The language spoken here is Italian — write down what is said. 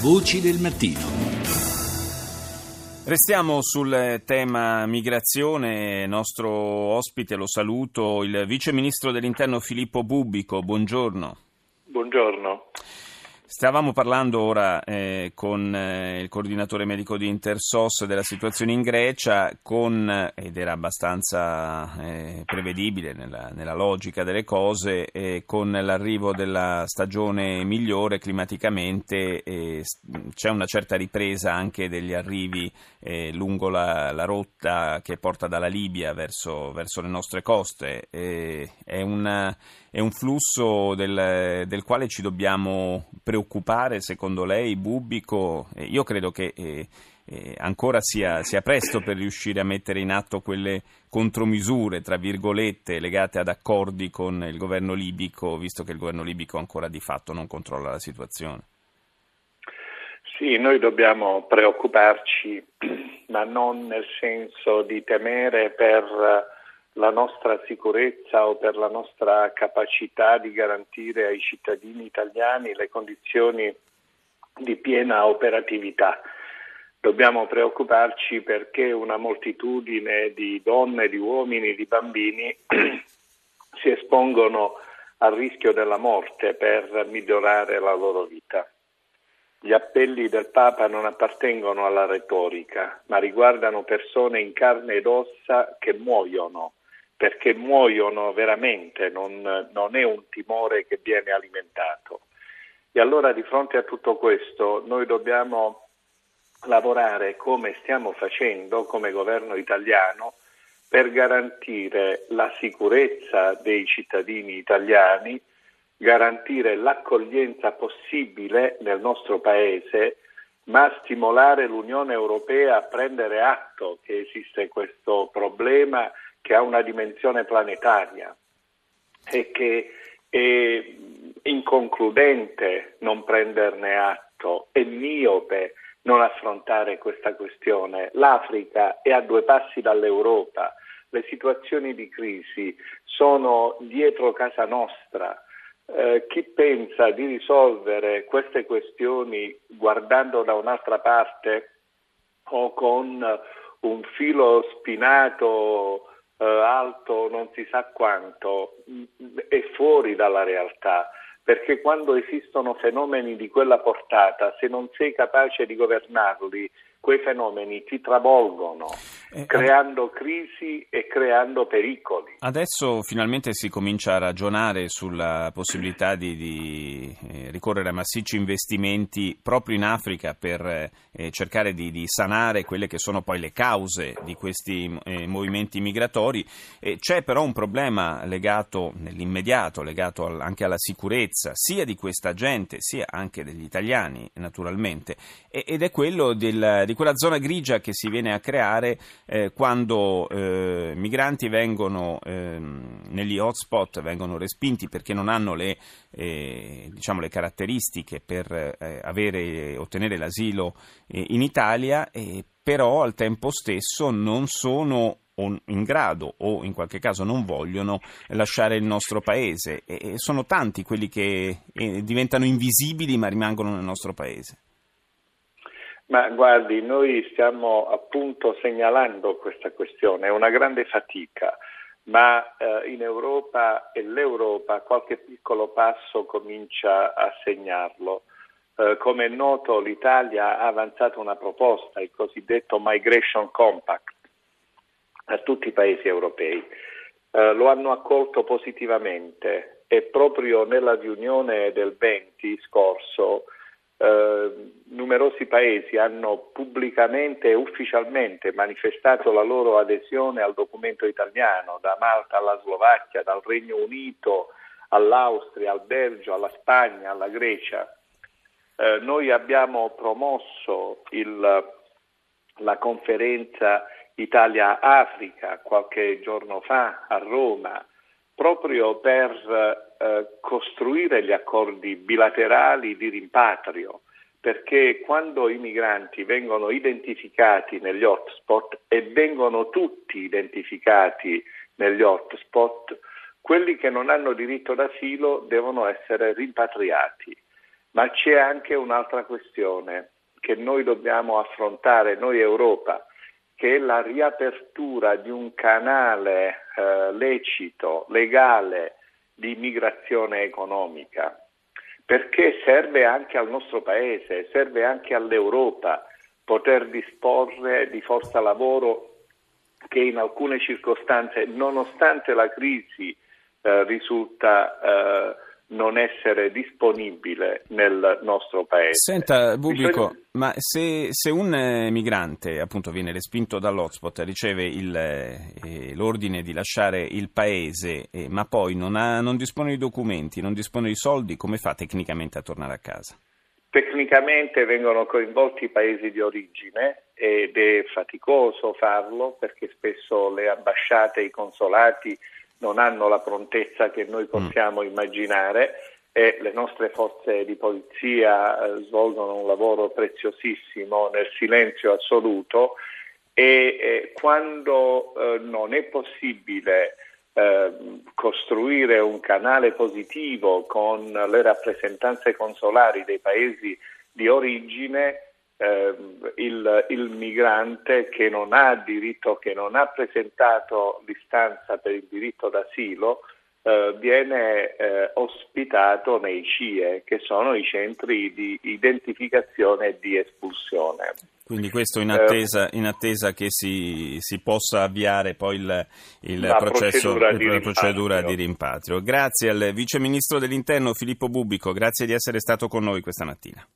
Voci del mattino. Restiamo sul tema migrazione, nostro ospite lo saluto, il vice ministro dell'interno Filippo Bubbico, buongiorno. Buongiorno. Stavamo parlando ora eh, con eh, il coordinatore medico di Intersos della situazione in Grecia con, ed era abbastanza eh, prevedibile nella, nella, logica delle cose, con l'arrivo della stagione migliore climaticamente c'è una certa ripresa anche degli arrivi eh, lungo la, la, rotta che porta dalla Libia verso, verso le nostre coste. è una è un flusso del, del, quale ci dobbiamo preoccupare, secondo lei, Bubico? Io credo che eh, eh, ancora sia, sia, presto per riuscire a mettere in atto quelle contromisure, tra virgolette, legate ad accordi con il governo libico, visto che il governo libico ancora di fatto non controlla la situazione. Sì, noi dobbiamo preoccuparci, ma non nel senso di temere per la nostra sicurezza o per la nostra capacità di garantire ai cittadini italiani le condizioni di piena operatività. Dobbiamo preoccuparci perché una moltitudine di donne, di uomini, di bambini si espongono al rischio della morte per migliorare la loro vita. Gli appelli del Papa non appartengono alla retorica, ma riguardano persone in carne ed ossa che muoiono perché muoiono veramente, non, non è un timore che viene alimentato. E allora di fronte a tutto questo noi dobbiamo lavorare come stiamo facendo come governo italiano per garantire la sicurezza dei cittadini italiani, garantire l'accoglienza possibile nel nostro Paese, ma stimolare l'Unione Europea a prendere atto che esiste questo problema che ha una dimensione planetaria e che è inconcludente non prenderne atto, è miope non affrontare questa questione. L'Africa è a due passi dall'Europa, le situazioni di crisi sono dietro casa nostra. Eh, chi pensa di risolvere queste questioni guardando da un'altra parte o con un filo spinato eh, alto non si sa quanto, è fuori dalla realtà, perché quando esistono fenomeni di quella portata, se non sei capace di governarli, quei fenomeni ti travolgono, eh, creando crisi e creando pericoli. Adesso finalmente si comincia a ragionare sulla possibilità di, di eh, ricorrere a massicci investimenti proprio in Africa per eh, cercare di, di, sanare quelle che sono poi le cause di questi eh, movimenti migratori. c'è però un problema legato nell'immediato, legato al, anche alla sicurezza sia di questa gente sia anche degli italiani naturalmente ed è quello del di quella zona grigia che si viene a creare eh, quando eh, migranti vengono ehm, negli hotspot, vengono respinti perché non hanno le, eh, diciamo, le caratteristiche per eh, avere, ottenere l'asilo eh, in Italia, però al tempo stesso non sono in grado o in qualche caso non vogliono lasciare il nostro paese e sono tanti quelli che eh, diventano invisibili ma rimangono nel nostro paese. Ma guardi, noi stiamo appunto segnalando questa questione, è una grande fatica, ma eh, in Europa e l'Europa qualche piccolo passo comincia a segnarlo. Eh, come è noto l'Italia ha avanzato una proposta, il cosiddetto Migration Compact, a tutti i paesi europei. Eh, lo hanno accolto positivamente e proprio nella riunione del 20 scorso paesi hanno pubblicamente e ufficialmente manifestato la loro adesione al documento italiano, da Malta alla Slovacchia, dal Regno Unito all'Austria, al Belgio, alla Spagna, alla Grecia. Eh, noi abbiamo promosso il, la conferenza Italia-Africa qualche giorno fa a Roma proprio per eh, costruire gli accordi bilaterali di rimpatrio, perché quando i migranti vengono identificati negli hotspot e vengono tutti identificati negli hotspot, quelli che non hanno diritto d'asilo devono essere rimpatriati. Ma c'è anche un'altra questione che noi dobbiamo affrontare, noi Europa, che è la riapertura di un canale eh, lecito, legale di migrazione economica, perché serve anche al nostro Paese, serve anche all'Europa poter disporre di forza lavoro che in alcune circostanze, nonostante la crisi, eh, risulta eh, non essere disponibile nel nostro paese. Senta, Bubico, Bisogna... ma se, se, un eh, migrante appunto viene respinto dall'hotspot, riceve il, eh, l'ordine di lasciare il paese, eh, ma poi non, ha, non dispone di documenti, non dispone di soldi, come fa tecnicamente a tornare a casa? Tecnicamente vengono coinvolti i paesi di origine ed è faticoso farlo perché spesso le ambasciate, i consolati non hanno la prontezza che noi mm. possiamo mm. immaginare e le nostre forze di polizia eh, svolgono un lavoro preziosissimo nel silenzio assoluto e eh, quando eh, non è possibile eh, costruire un canale positivo con le rappresentanze consolari dei paesi di origine, eh, il, il, migrante che non ha diritto, che non ha presentato l'istanza per il diritto d'asilo, eh, viene eh, ospitato nei CIE, che sono i centri di identificazione e di espulsione. Quindi questo in attesa, in attesa che si, si, possa avviare poi il, il processo, procedura, di, la procedura di rimpatrio. Grazie al Vice Ministro dell'Interno Filippo Bubico, grazie di essere stato con noi questa mattina.